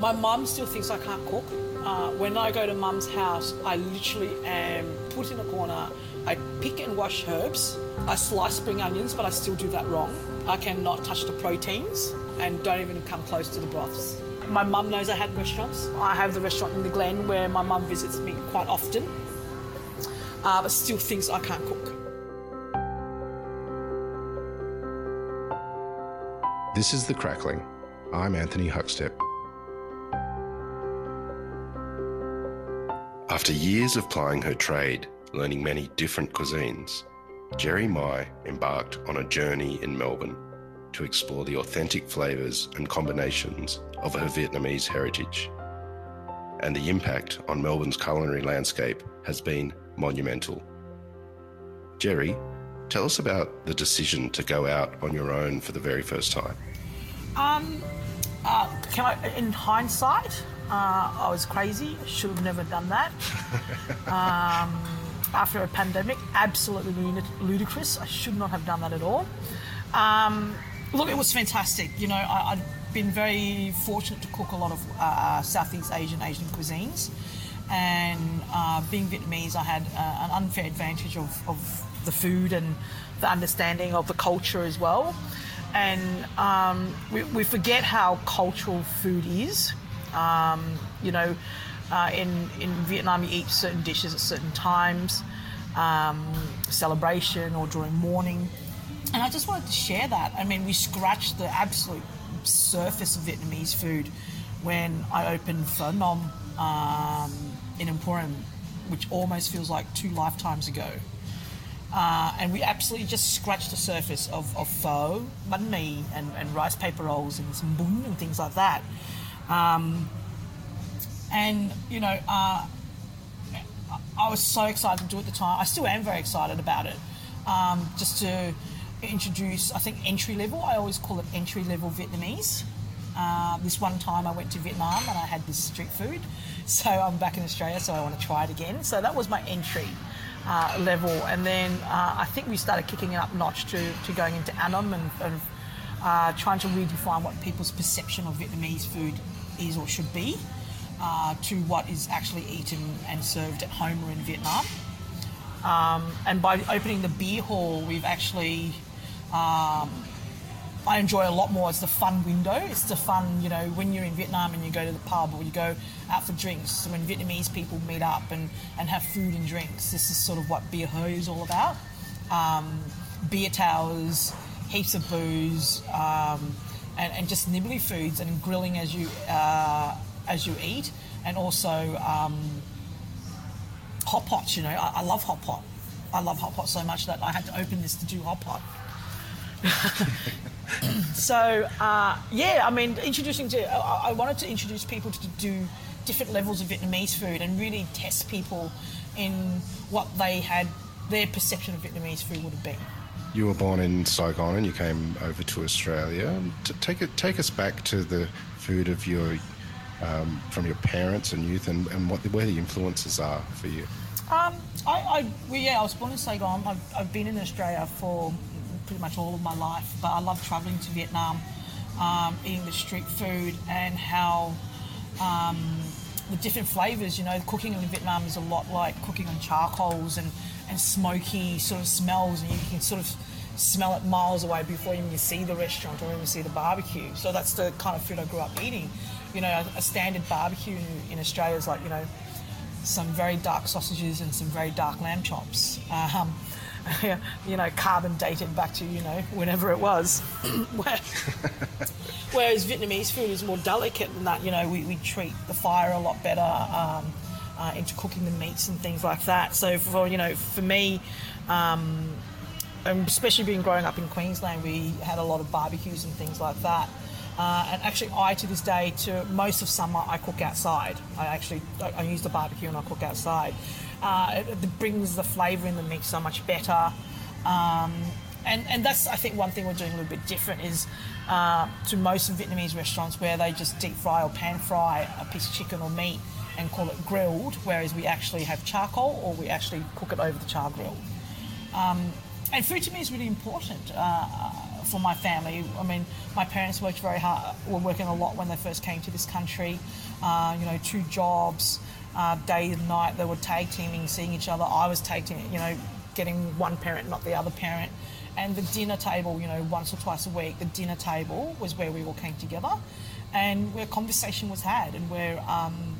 My mum still thinks I can't cook. Uh, when I go to mum's house, I literally am put in a corner. I pick and wash herbs. I slice spring onions, but I still do that wrong. I cannot touch the proteins and don't even come close to the broths. My mum knows I have restaurants. I have the restaurant in the Glen where my mum visits me quite often, uh, but still thinks I can't cook. This is The Crackling. I'm Anthony Huckstep. After years of plying her trade, learning many different cuisines, Jerry Mai embarked on a journey in Melbourne to explore the authentic flavours and combinations of her Vietnamese heritage. And the impact on Melbourne's culinary landscape has been monumental. Jerry, tell us about the decision to go out on your own for the very first time. Um, uh, can I, in hindsight, uh, I was crazy. Should have never done that. um, after a pandemic, absolutely ludicrous. I should not have done that at all. Um, look, it was fantastic. You know, I, had been very fortunate to cook a lot of uh, Southeast Asian, Asian cuisines. And uh, being Vietnamese, I had uh, an unfair advantage of, of the food and the understanding of the culture as well. And um, we, we, forget how cultural food is. Um, you know, uh, in, in Vietnam, you eat certain dishes at certain times, um, celebration or during mourning. And I just wanted to share that. I mean, we scratched the absolute surface of Vietnamese food when I opened Pho Nom um, in Emporium, which almost feels like two lifetimes ago. Uh, and we absolutely just scratched the surface of, of pho, banh mi, and, and rice paper rolls, and some bún and things like that. Um, and, you know, uh, I was so excited to do it at the time. I still am very excited about it. Um, just to introduce, I think, entry level. I always call it entry level Vietnamese. Uh, this one time I went to Vietnam and I had this street food. So I'm back in Australia, so I want to try it again. So that was my entry uh, level. And then uh, I think we started kicking it up notch to, to going into Annam and, and uh, trying to redefine what people's perception of Vietnamese food is or should be uh, to what is actually eaten and served at home or in Vietnam. Um, and by opening the beer hall, we've actually um, I enjoy a lot more. It's the fun window. It's the fun, you know, when you're in Vietnam and you go to the pub or you go out for drinks. When Vietnamese people meet up and, and have food and drinks, this is sort of what Bia Hoi is all about. Um, beer towers, heaps of booze, um, and, and, just nibbly foods and grilling as you uh, as you eat, and also um, hot pots. You know, I, I love hot pot. I love hot pot so much that I had to open this to do hot pot. so uh, yeah, I mean, introducing to I, I, wanted to introduce people to do different levels of Vietnamese food and really test people in what they had their perception of Vietnamese food would have been. You were born in Saigon and you came over to Australia. Take it, take us back to the food of your um, from your parents and youth, and, and what where the influences are for you. Um, I, I well, yeah, I was born in Saigon. I've, I've been in Australia for pretty much all of my life, but I love travelling to Vietnam, um, eating the street food, and how the different flavours. You know, cooking in Vietnam is a lot like cooking on charcoals and, and smoky sort of smells, and you can sort of smell it miles away before you even see the restaurant or even see the barbecue. So that's the kind of food I grew up eating. You know, a, a standard barbecue in, in Australia is like you know some very dark sausages and some very dark lamb chops. Um, you know, carbon dated back to, you know, whenever it was. Whereas Vietnamese food is more delicate than that. You know, we, we treat the fire a lot better um, uh, into cooking the meats and things like that. So for, you know, for me, um, and especially being growing up in Queensland, we had a lot of barbecues and things like that. Uh, and actually, I to this day, to most of summer, I cook outside. I actually I, I use the barbecue and I cook outside. Uh, it, it, brings the flavour in the mix so much better. Um, and, and that's, I think, one thing we're doing a little bit different is uh, to most Vietnamese restaurants where they just deep fry or pan fry a piece of chicken or meat and call it grilled, whereas we actually have charcoal or we actually cook it over the char grill. Um, and food to me is really important. Uh, for my family. I mean, my parents worked very hard, were working a lot when they first came to this country. Uh, you know, two jobs, uh, day and night. They were tag teaming, seeing each other. I was tag teaming, you know, getting one parent, not the other parent. And the dinner table, you know, once or twice a week, the dinner table was where we all came together and where conversation was had and where um,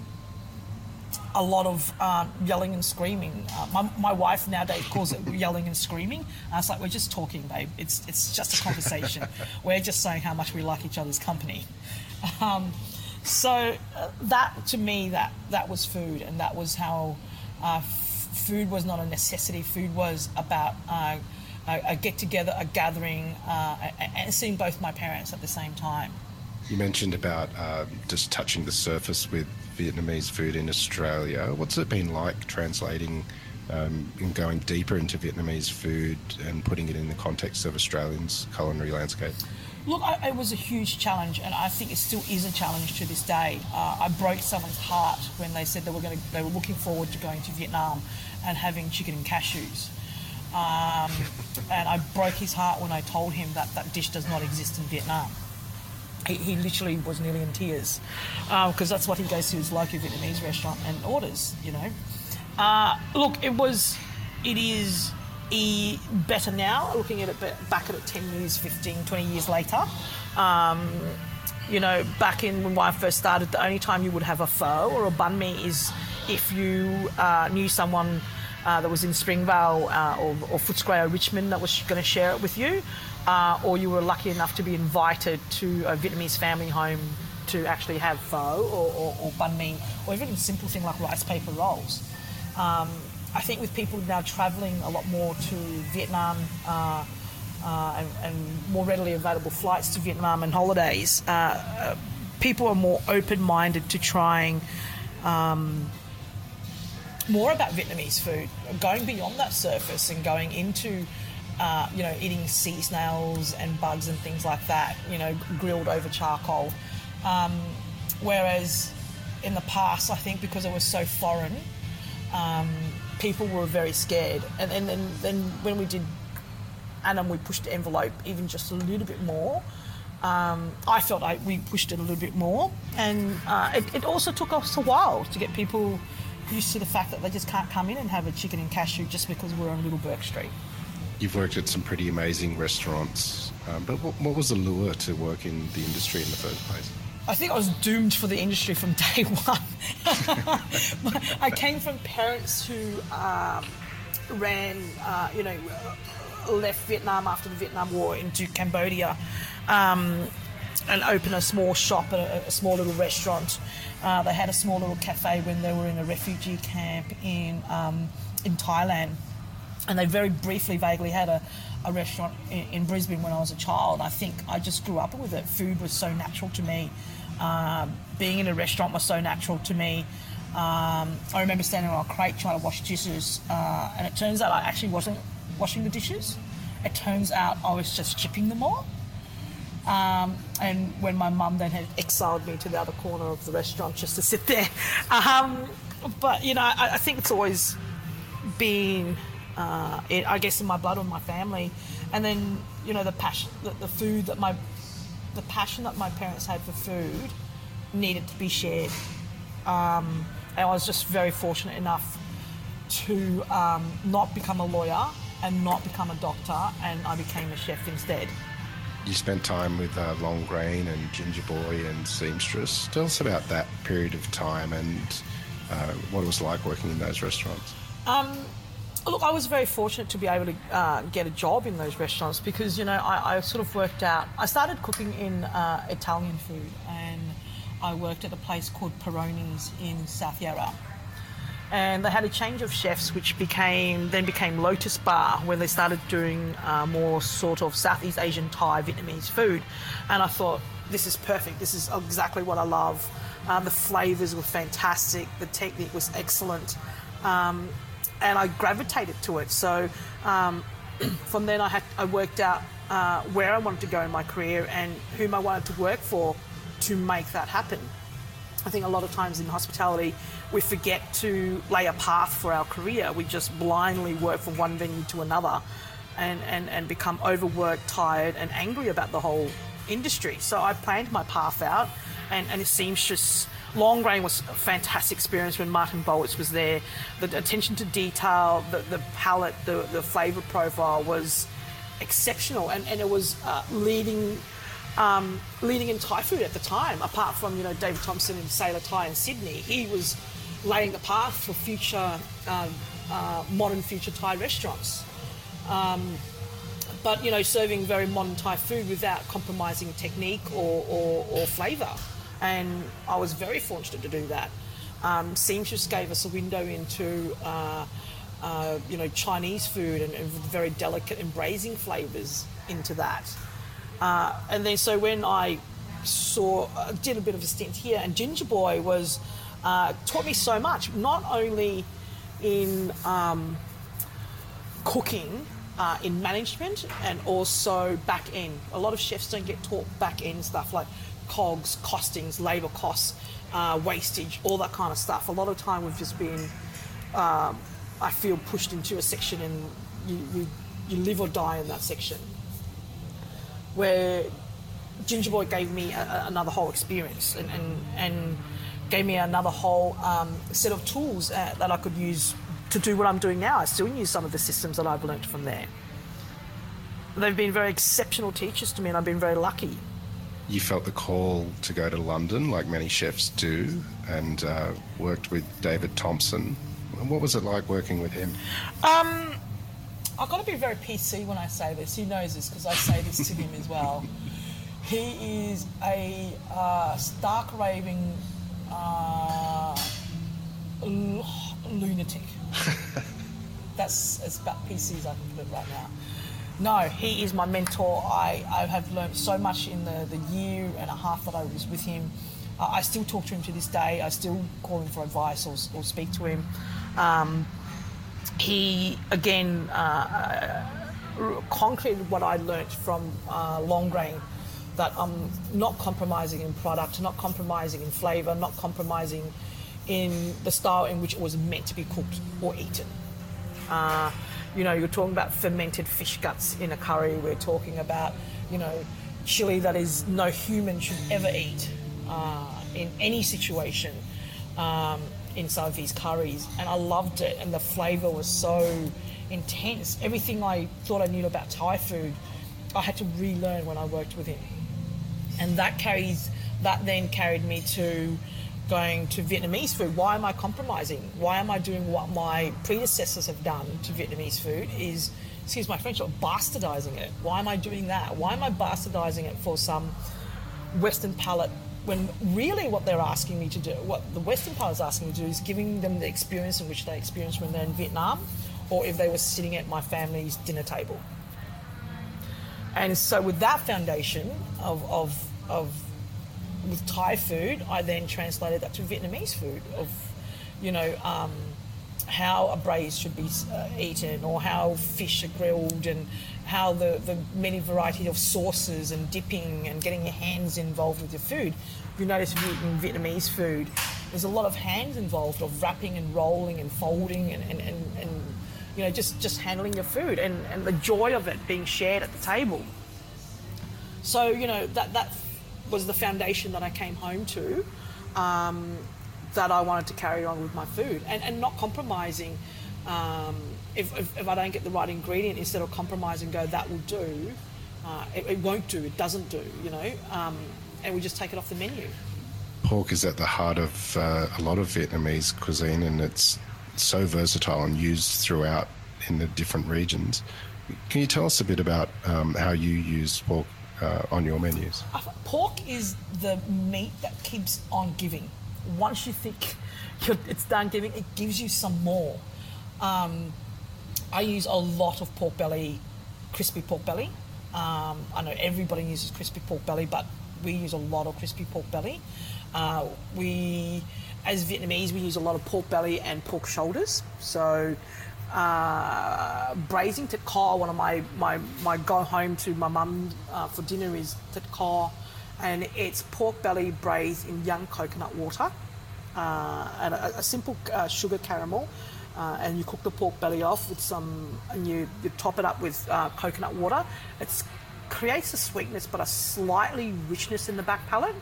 a lot of um, yelling and screaming. Uh, my, my, wife nowadays calls it yelling and screaming. Uh, it's like we're just talking, babe. It's it's just a conversation. we're just saying how much we like each other's company. Um, so uh, that to me, that that was food, and that was how uh, f- food was not a necessity. Food was about uh, a, get together, a gathering, uh, and seeing both my parents at the same time. You mentioned about just touching the surface with Vietnamese food in Australia. What's it been like translating um, and going deeper into Vietnamese food and putting it in the context of Australians' culinary landscape? Look, I, it was a huge challenge, and I think it still is a challenge to this day. Uh, I broke someone's heart when they said they were going to, they were looking forward to going to Vietnam and having chicken and cashews. Um, and I broke his heart when I told him that that dish does not exist in Vietnam he, he literally was nearly in tears because uh, that's what he goes to his local Vietnamese restaurant and orders, you know. Uh, look, it was, it is e- better now, looking at it back at it 10 years, 15, 20 years later. Um, you know, back in when I first started, the only time you would have a pho or a banh mi is if you uh, knew someone uh, that was in Springvale uh, or, or Footscray or Richmond that was going to share it with you uh, or you were lucky enough to be invited to a Vietnamese family home to actually have pho or, or, or banh mi, or even a simple thing like rice paper rolls. Um, I think with people now travelling a lot more to Vietnam uh, uh, and, and, more readily available flights to Vietnam and holidays, uh, uh people are more open minded to trying. Um, more about Vietnamese food, going beyond that surface and going into uh, you know, eating sea snails and bugs and things like that, you know, grilled over charcoal. Um, whereas in the past, I think because it was so foreign, um, people were very scared. And, and, and then when we did Annam, we pushed the envelope even just a little bit more. Um, I felt like we pushed it a little bit more. And uh, it, it also took us a while to get people used to the fact that they just can't come in and have a chicken and cashew just because we're on Little Bourke Street you've worked at some pretty amazing restaurants, um, but what, what, was the lure to work in the industry in the first place? I think I was doomed for the industry from day one. I came from parents who um, ran, uh, you know, left Vietnam after the Vietnam War into Cambodia. Um, and opened a small shop, a, a small little restaurant. Uh, they had a small little cafe when they were in a refugee camp in um, in Thailand and they very briefly, vaguely had a, a restaurant in, in, Brisbane when I was a child. I think I just grew up with it. Food was so natural to me. Um, being in a restaurant was so natural to me. Um, I remember standing on a crate trying to wash dishes, uh, and it turns out I actually wasn't washing the dishes. It turns out I was just chipping them all. Um, and when my mum then had exiled me to the other corner of the restaurant just to sit there. Um, but, you know, I, I think it's always been uh, I guess in my blood or my family, and then you know the passion, the, the food that my, the passion that my parents had for food, needed to be shared. Um, and I was just very fortunate enough to um, not become a lawyer and not become a doctor, and I became a chef instead. You spent time with uh, Longrain and Ginger Boy and Seamstress. Tell us about that period of time and uh, what it was like working in those restaurants. Um, Look, I was very fortunate to be able to uh, get a job in those restaurants because, you know, I, I sort of worked out. I started cooking in uh, Italian food and I worked at a place called Peroni's in South Yarra. And they had a change of chefs, which became then became Lotus Bar, where they started doing uh, more sort of Southeast Asian Thai Vietnamese food. And I thought, this is perfect. This is exactly what I love. Um, the flavors were fantastic. The technique was excellent. Um, and I gravitated to it. So um, from then, I had I worked out uh, where I wanted to go in my career and whom I wanted to work for to make that happen. I think a lot of times in hospitality, we forget to lay a path for our career. We just blindly work from one venue to another. and, and, and become overworked, tired, and angry about the whole industry. So I planned my path out, and, and it seems just Longrain was a fantastic experience when Martin Boetz was there. The attention to detail, the, the palette, the, the flavour profile was exceptional, and, and it was uh, leading. Um, leading in Thai food at the time, apart from you know David Thompson and Sailor Thai in Sydney, he was laying the path for future uh, uh, modern future Thai restaurants. Um, but you know, serving very modern Thai food without compromising technique or, or, or flavour. And I was very fortunate to do that. Um, Seamstress gave us a window into uh, uh, you know Chinese food and, and, very delicate and braising flavours into that. Uh, and then so when I saw uh, did a bit of a stint here, and Ginger Boy was uh, taught me so much, not only in um, cooking uh, in management and also back end. A lot of chefs don't get taught back end stuff like cogs, costings, labour costs, uh, wastage, all that kind of stuff. A lot of time we've just been, um, I feel, pushed into a section and you, you, you live or die in that section. Where Ginger Boy gave me a, a, another whole experience and, and, and gave me another whole um, set of tools uh, that I could use to do what I'm doing now. I still use some of the systems that I've learnt from there. They've been very exceptional teachers to me, and I've been very lucky. You felt the call to go to London, like many chefs do, and uh, worked with David Thompson. What was it like working with him? Um, I've got to be very PC when I say this. He knows this because I say this to him as well. He is a uh, stark raving uh, lunatic. That's as about PC as I can put it right now. No, he is my mentor. I, I have learned so much in the, the year and a half that I was with him. Uh, I still talk to him to this day. I still call him for advice or, or speak to him. Um, he, again, uh, concreted what I learnt from uh, Longrain that I'm not compromising in product, not compromising in flavour, not compromising in the style in which it was meant to be cooked or eaten. Uh, you know, you're talking about fermented fish guts in a curry. We're talking about, you know, chili that is no human should ever eat uh, in any situation um, in some of these curries. And I loved it, and the flavour was so intense. Everything I thought I knew about Thai food, I had to relearn when I worked with him. And that carries, that then carried me to going to Vietnamese food. Why am I compromising? Why am I doing what my predecessors have done to Vietnamese food? Is excuse my French, bastardizing it. Why am I doing that? Why am I bastardizing it for some Western palate when really what they're asking me to do, what the Western part is asking me to do, is giving them the experience in which they experienced when they're in Vietnam, or if they were sitting at my family's dinner table. And so, with that foundation of, of, of with Thai food, I then translated that to Vietnamese food of, you know, um, how a braise should be uh, eaten or how fish are grilled and how the, the many variety of sauces and dipping and getting your hands involved with your food. You notice in Vietnamese food, there's a lot of hands involved of wrapping and rolling and folding and, and, and, and you know, just, just handling your food and, and the joy of it being shared at the table. So, you know, that, that was the foundation that I came home to um, that I wanted to carry on with my food and, and not compromising. Um, if, if, if, I don't get the right ingredient, instead of compromising, go that will do. Uh, it, it, won't do. It doesn't do. You know, um, and we just take it off the menu. Pork is at the heart of uh, a lot of Vietnamese cuisine, and it's so versatile and used throughout in the different regions. Can you tell us a bit about um, how you use pork uh, on your menus? Pork is the meat that keeps on giving. Once you think it's done giving, it gives you some more. Um, I use a lot of pork belly, crispy pork belly. Um, I know everybody uses crispy pork belly, but we use a lot of crispy pork belly. Uh, we, as Vietnamese, we use a lot of pork belly and pork shoulders. So uh, braising thit kho. One of my, my, my go home to my mum uh, for dinner is thit kho, and it's pork belly braised in young coconut water uh, and a, a simple uh, sugar caramel. uh, and you cook the pork belly off with some, and you, you top it up with uh, coconut water. It creates a sweetness but a slightly richness in the back palate.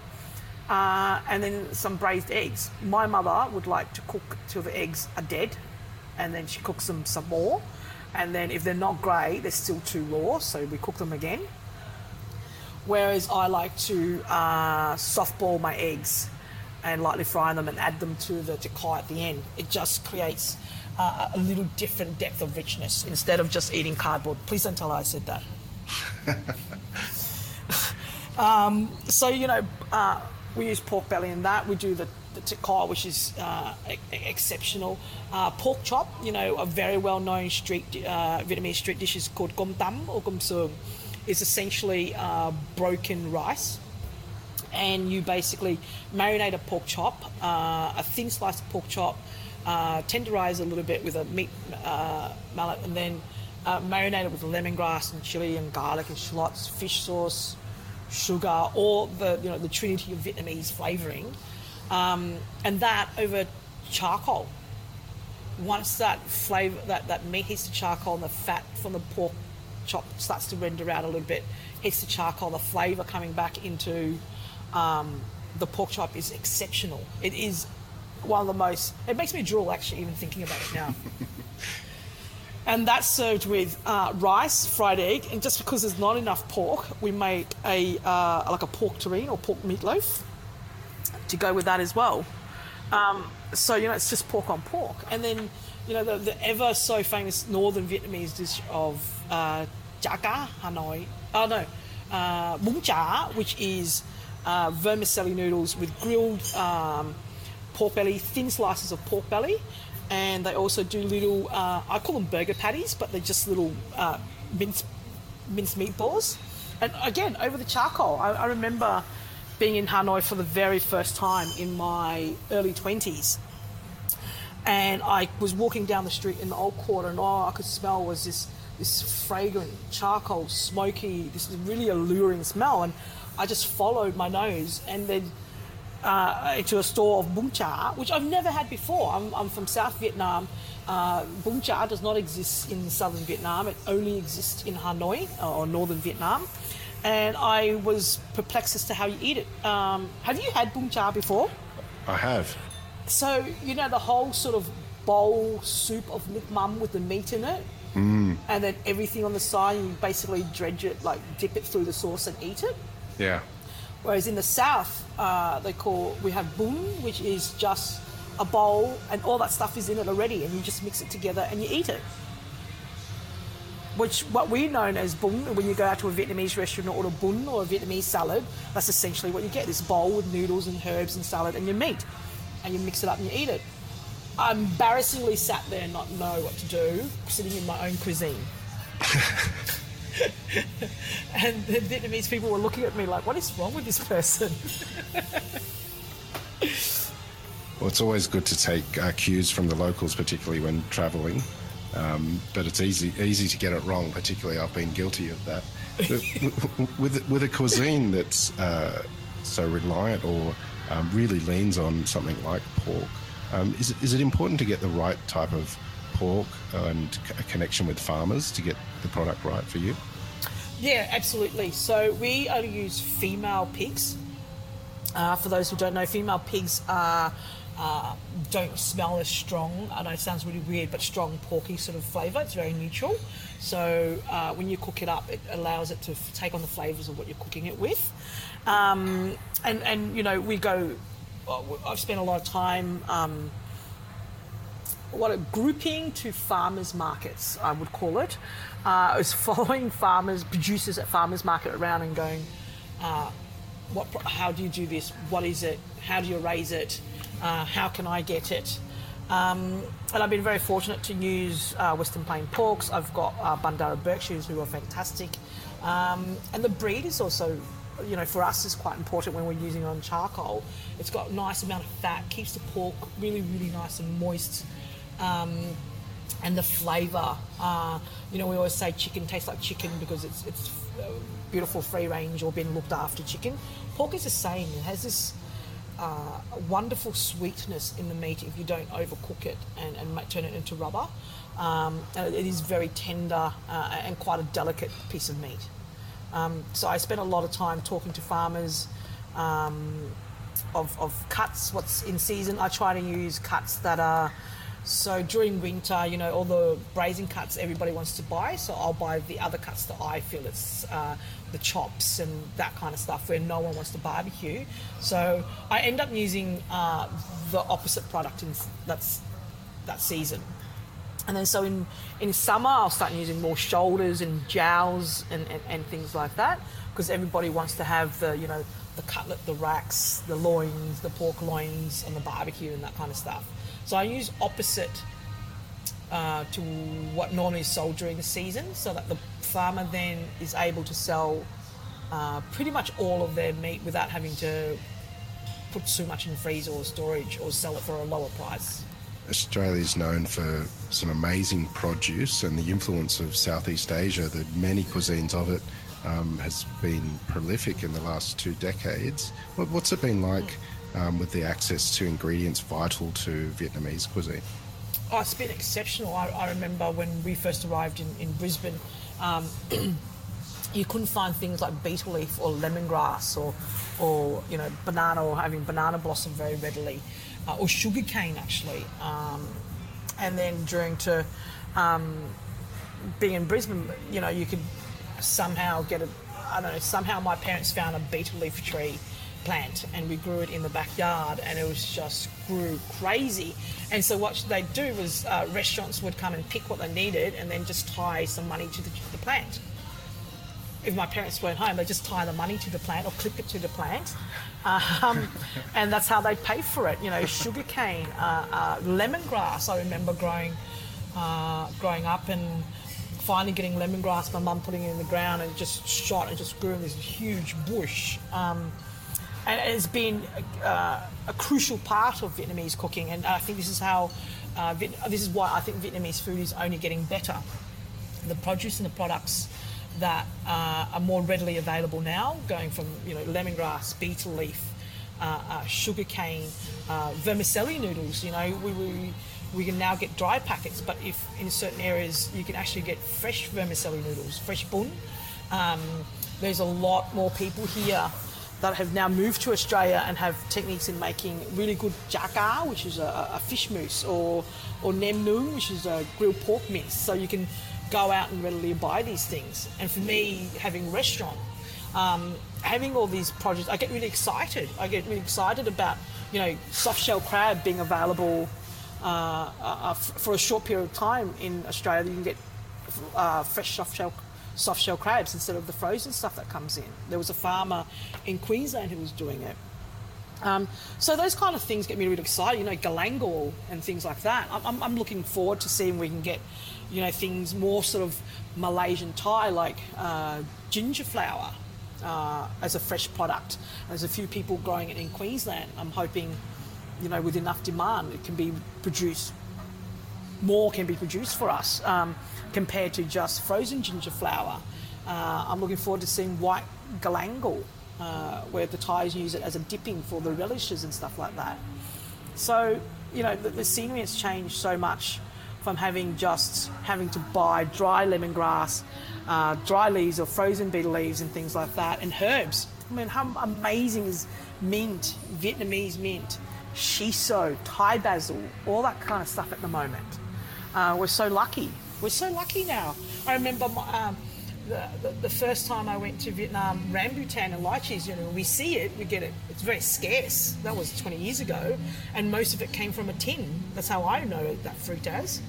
Uh, and then some braised eggs. My mother would like to cook till the eggs are dead, and then she cooks them some more. And then if they're not grey, they're still too raw, so we cook them again. Whereas I like to uh, soft boil my eggs and lightly fry them and add them to the tikka at the end. It just creates uh, a little different depth of richness instead of just eating cardboard. Please don't tell her I said that. um, so, you know, uh, we use pork belly in that. We do the, the tikka, which is uh, exceptional. Uh, pork chop, you know, a very well known street uh, Vietnamese street dish is called com tam or com suon. Is essentially uh, broken rice and you basically marinate a pork chop, uh, a thin slice of pork chop, uh, tenderize a little bit with a meat uh, mallet, and then uh, marinate it with lemongrass and chili and garlic and shallots, fish sauce, sugar, or the you know the trinity of Vietnamese flavoring, um, and that over charcoal. Once that flavor, that, that meat hits the charcoal and the fat from the pork chop starts to render out a little bit, hits the charcoal, the flavor coming back into um, the pork chop is exceptional. It is one of the most. It makes me drool actually, even thinking about it now. and that's served with uh, rice, fried egg, and just because there's not enough pork, we make a uh, like a pork terrine or pork meatloaf to go with that as well. Um, so you know, it's just pork on pork, and then you know the, the ever so famous northern Vietnamese dish of uh, chả cá Hanoi. Oh no, uh, chả, which is uh, vermicelli noodles with grilled um, pork belly, thin slices of pork belly, and they also do little, uh, I call them burger patties, but they're just little uh, minced, minced meatballs. And again, over the charcoal. I, I remember being in Hanoi for the very first time in my early 20s. And I was walking down the street in the old quarter, and all I could smell was this this fragrant charcoal, smoky, this really alluring smell. And I just followed my nose and then uh, into a store of bún chả, which I've never had before. I'm, I'm from South Vietnam. Uh, bún chả does not exist in southern Vietnam. It only exists in Hanoi uh, or northern Vietnam. And I was perplexed as to how you eat it. Um, have you had bún chả before? I have. So, you know, the whole sort of bowl soup of lip mum with the meat in it. Mm. And then everything on the side, you basically dredge it, like dip it through the sauce and eat it. Yeah. Whereas in the south, uh, they call we have bún, which is just a bowl, and all that stuff is in it already, and you just mix it together and you eat it. Which what we known as bún, when you go out to a Vietnamese restaurant or order bún or a Vietnamese salad, that's essentially what you get: this bowl with noodles and herbs and salad and your meat, and you mix it up and you eat it. I embarrassingly sat there and not know what to do, sitting in my own cuisine. and the Vietnamese people were looking at me like, what is wrong with this person? well, it's always good to take uh, cues from the locals, particularly when travelling. Um, but it's easy easy to get it wrong. Particularly, I've been guilty of that. with with a cuisine that's uh, so reliant or um, really leans on something like pork, um, is is it important to get the right type of pork and a connection with farmers to get the product right for you? Yeah, absolutely. So we only use female pigs. Uh, for those who don't know, female pigs are, uh, don't smell as strong. I know it sounds really weird, but strong porky sort of flavour. It's very neutral. So uh, when you cook it up, it allows it to f- take on the flavours of what you're cooking it with. Um, and and you know we go. I've spent a lot of time. Um, what a grouping to farmers markets, I would call it. Uh, was following farmers, producers at farmers market around and going, uh, what, how do you do this? What is it? How do you raise it? Uh, how can I get it? Um, and I've been very fortunate to use uh, Western Plain porks. I've got uh, Bundarra Berkshires who are fantastic. Um, and the breed is also, you know, for us is quite important when we're using it on charcoal. It's got a nice amount of fat, keeps the pork really, really nice and moist um, and the flavour. Uh, you know, we always say chicken tastes like chicken because it's it's beautiful free range or been looked after chicken. Pork is the same. It has this uh, wonderful sweetness in the meat if you don't overcook it and, and make, turn it into rubber. Um, and it is very tender uh, and quite a delicate piece of meat. Um, so I spend a lot of time talking to farmers um, of, of cuts, what's in season. I try to use cuts that are so during winter, you know, all the braising cuts everybody wants to buy, so I'll buy the other cuts that I feel it's uh, the chops and that kind of stuff where no one wants to barbecue. So I end up using uh, the opposite product in that's that season. And then so in, in summer, I'll start using more shoulders and jowls and, and, and things like that because everybody wants to have the, you know, the cutlet, the racks, the loins, the pork loins and the barbecue and that kind of stuff. So I use opposite uh, to what normally is sold during the season, so that the farmer then is able to sell uh, pretty much all of their meat without having to put too much in freezer or storage or sell it for a lower price. Australia is known for some amazing produce and the influence of Southeast Asia, the many cuisines of it, um, has been prolific in the last two decades. What's it been like um, with the access to ingredients vital to Vietnamese cuisine? Oh, it's been exceptional. I, I remember when we first arrived in, in Brisbane, um, you couldn't find things like betel leaf or lemongrass or, or you know, banana or having banana blossom very readily, uh, or sugar cane actually. Um, and then during to um, being in Brisbane, you know, you could somehow get a, I don't know, somehow my parents found a betel leaf tree plant and we grew it in the backyard and it was just grew crazy. And so what they'd do was uh, restaurants would come and pick what they needed and then just tie some money to the, the plant. If my parents weren't home, they just tie the money to the plant or clip it to the plant, um, and that's how they pay for it. You know, sugarcane, uh, uh, lemongrass. I remember growing, uh, growing up and finally getting lemongrass. My mum putting it in the ground and just shot and just grew in this huge bush. Um, and it's been uh, a crucial part of Vietnamese cooking. And I think this is how, uh, this is why I think Vietnamese food is only getting better. The produce and the products that uh, are more readily available now, going from you know lemongrass, betel leaf, uh, uh, sugar cane, uh, vermicelli noodles. You know, we, we we can now get dry packets, but if in certain areas you can actually get fresh vermicelli noodles, fresh bun. Um, there's a lot more people here that have now moved to Australia and have techniques in making really good chả which is a, a, fish mousse, or or nem which is a grilled pork mince. So you can go out and readily buy these things. And for me, having restaurant, um, having all these projects, I get really excited. I get really excited about you know soft shell crab being available uh, uh, uh for a short period of time in Australia. You can get uh, fresh soft shell soft shell crabs instead of the frozen stuff that comes in. There was a farmer in Queensland who was doing it. Um, so those kind of things get me really excited, you know, galangal and things like that. I'm, I'm, looking forward to seeing we can get, you know, things more sort of Malaysian Thai like uh, ginger flower uh, as a fresh product. There's a few people growing it in Queensland. I'm hoping, you know, with enough demand, it can be produced. More can be produced for us. Um, compared to just frozen ginger flower. Uh, I'm looking forward to seeing white galangal, uh, where the Thais use it as a dipping for the relishes and stuff like that. So, you know, the, the scenery has changed so much from having just having to buy dry lemongrass, uh, dry leaves or frozen betel leaves and things like that, and herbs. I mean, how amazing is mint, Vietnamese mint, shiso, Thai basil, all that kind of stuff at the moment. Uh, we're so lucky we're so lucky now. I remember my, um, the, the, the, first time I went to Vietnam, rambutan and lychees, you know, we see it, we get it, it's very scarce. That was 20 years ago, and most of it came from a tin. That's how I know that fruit as.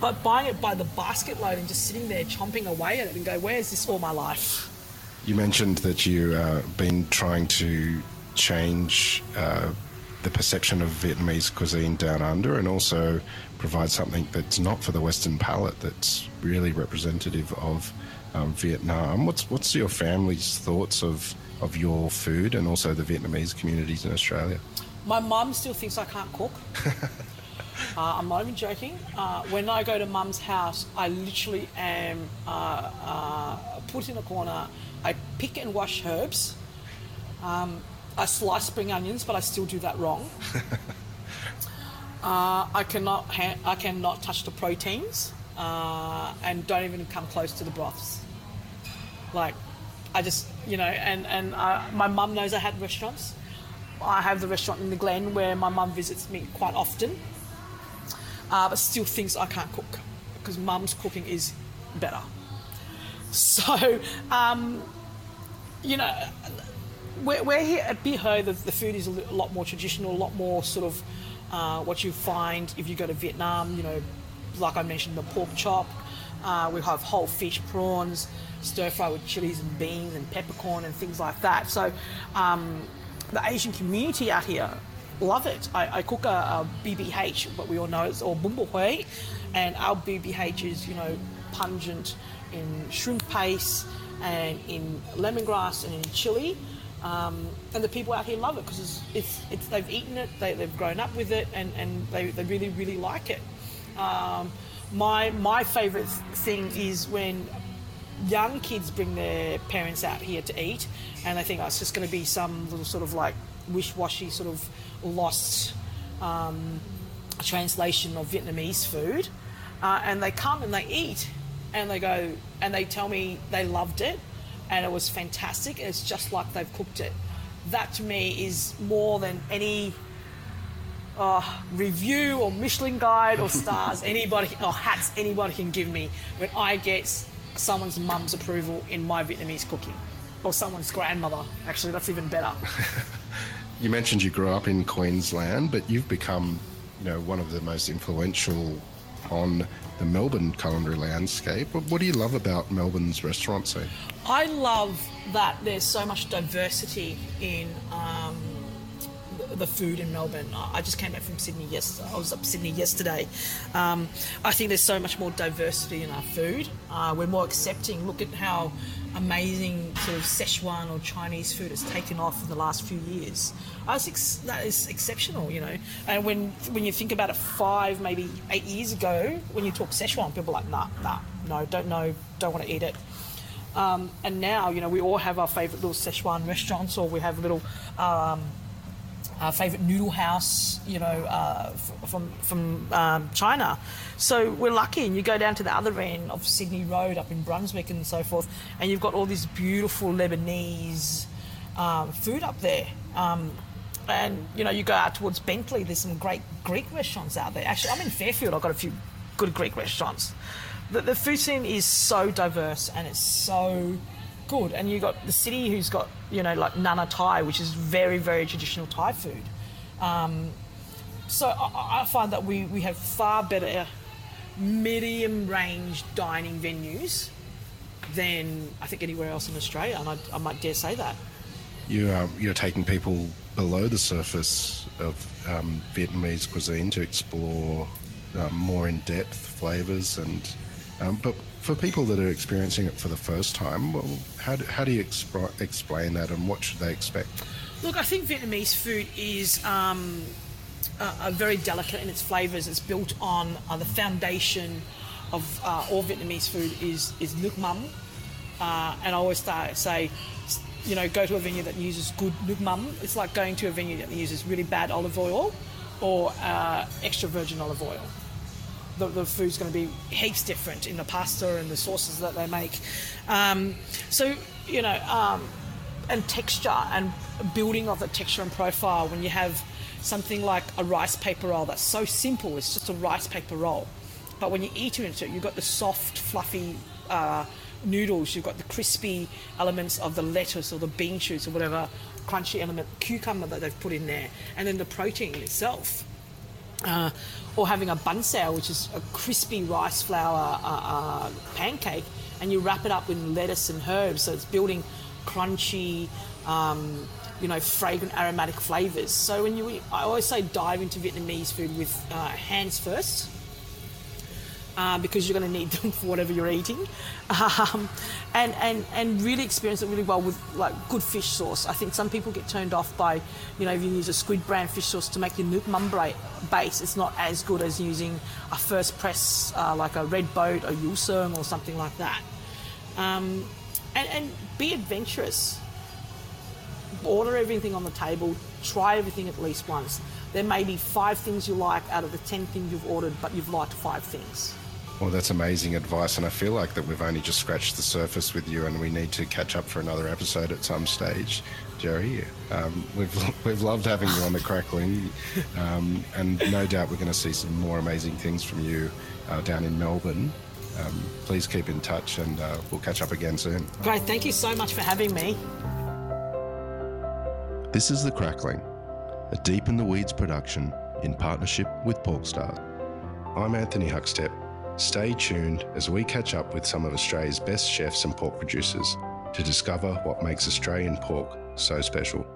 But buying it by the basket load and just sitting there chomping away at it and go, where's this all my life? You mentioned that you've uh, been trying to change uh, the perception of Vietnamese cuisine down under and also provide something that's not for the Western palate, that's really representative of um, Vietnam. What's what's your family's thoughts of of your food and also the Vietnamese communities in Australia? My mum still thinks I can't cook. uh, I'm not even joking. Uh, when I go to mum's house, I literally am uh, uh put in a corner. I pick and wash herbs. Um, I slice spring onions, but I still do that wrong. uh, I cannot ha- I cannot touch the proteins, uh, and don't even come close to the broths. Like, I just you know, and and my mum knows I had restaurants. I have the restaurant in the Glen where my mum visits me quite often, uh, but still thinks I can't cook because mum's cooking is better. So, um, you know, we're, we're here at Bia Hoi, the, the food is a lot more traditional, a lot more sort of uh, what you find if you go to Vietnam, you know, like I mentioned, the pork chop. Uh, we have whole fish, prawns, stir fry with chilies and beans and peppercorn and things like that. So, um, the Asian community out here love it. I, I cook a, a, BBH, what we all know it's or bún bò Huế, and our BBH is you know pungent in shrimp paste and in lemongrass and in chili. Um, and the people out here love it because it's, it's, it's, they've eaten it, they, have grown up with it, and, and they, they really, really like it. Um, my my favourite thing is when young kids bring their parents out here to eat, and they think oh, it's just going to be some little sort of like wish-washy sort of lost um, translation of Vietnamese food, uh, and they come and they eat, and they go and they tell me they loved it, and it was fantastic. And it's just like they've cooked it. That to me is more than any uh, review or Michelin guide or stars anybody or hats anybody can give me when I get someone's mum's approval in my Vietnamese cooking or someone's grandmother. Actually, that's even better. you mentioned you grew up in Queensland, but you've become, you know, one of the most influential on the Melbourne culinary landscape. What do you love about Melbourne's restaurant scene? I love that there's so much diversity in um, the food in Melbourne. I just came back from Sydney yesterday. I was up Sydney yesterday. Um, I think there's so much more diversity in our food. Uh, we're more accepting. Look at how amazing sort of Szechuan or Chinese food has taken off in the last few years. I Ex- that is exceptional, you know. And when when you think about it, five maybe eight years ago, when you talk Szechuan, people are like, nah, nah, no, don't know, don't want to eat it. Um, and now, you know, we all have our favourite little Szechuan restaurants, or we have little um, our favourite noodle house, you know, uh, from from um, China. So we're lucky, and you go down to the other end of Sydney Road up in Brunswick and so forth, and you've got all this beautiful Lebanese um, food up there. Um, and you know, you go out towards Bentleigh. There's some great Greek restaurants out there. Actually, I'm in Fairfield. I've got a few good Greek restaurants. The, the food scene is so diverse and it's so good. And you got the city who's got you know like Nana Thai, which is very very traditional Thai food. Um, so I, I, find that we, we have far better medium range dining venues than I think anywhere else in Australia, and I, I might dare say that. You are you're taking people below the surface of um, Vietnamese cuisine to explore um, more in depth flavors and um, but for people that are experiencing it for the first time, well, how do, how do you exp- explain that and what should they expect? Look, I think Vietnamese food is um, a, very delicate in its flavours. It's built on uh, the foundation of uh, all Vietnamese food is is nuoc mam, uh, and I always start, say, you know, go to a venue that uses good nuoc mam. It's like going to a venue that uses really bad olive oil or uh, extra virgin olive oil the, the food's going to be heaps different in the pasta and the sauces that they make. Um, so, you know, um, and texture and building of the texture and profile when you have something like a rice paper roll that's so simple, it's just a rice paper roll. But when you eat into it, you've got the soft, fluffy uh, noodles, you've got the crispy elements of the lettuce or the bean shoots or whatever crunchy element, cucumber that they've put in there, and then the protein itself. Uh, or having a banh xeo, which is a crispy rice flour uh, uh, pancake, and you wrap it up with lettuce and herbs, so it's building crunchy, um, you know, fragrant aromatic flavors. So when you, I always say, dive into Vietnamese food with uh, hands first uh, because you're going to need them for whatever you're eating, um, and and and really experience it really well with like good fish sauce. I think some people get turned off by, you know, if you use a squid brand fish sauce to make your nuoc mam base, it's not as good as using a first press uh, like a red boat or yulsung or something like that. Um, and, and be adventurous. order everything on the table, try everything at least once. There may be five things you like out of the 10 things you've ordered, but you've liked five things. Well, that's amazing advice, and I feel like that we've only just scratched the surface with you, and we need to catch up for another episode at some stage, Jerry. Um, we've we've loved having you on the crackling, um, and no doubt we're going to see some more amazing things from you uh, down in Melbourne. Um, please keep in touch, and uh, we'll catch up again soon. Great, thank you so much for having me. This is the crackling, a deep in the weeds production in partnership with Porkstar. I'm Anthony Huckstep. Stay tuned as we catch up with some of Australia's best chefs and pork producers to discover what makes Australian pork so special.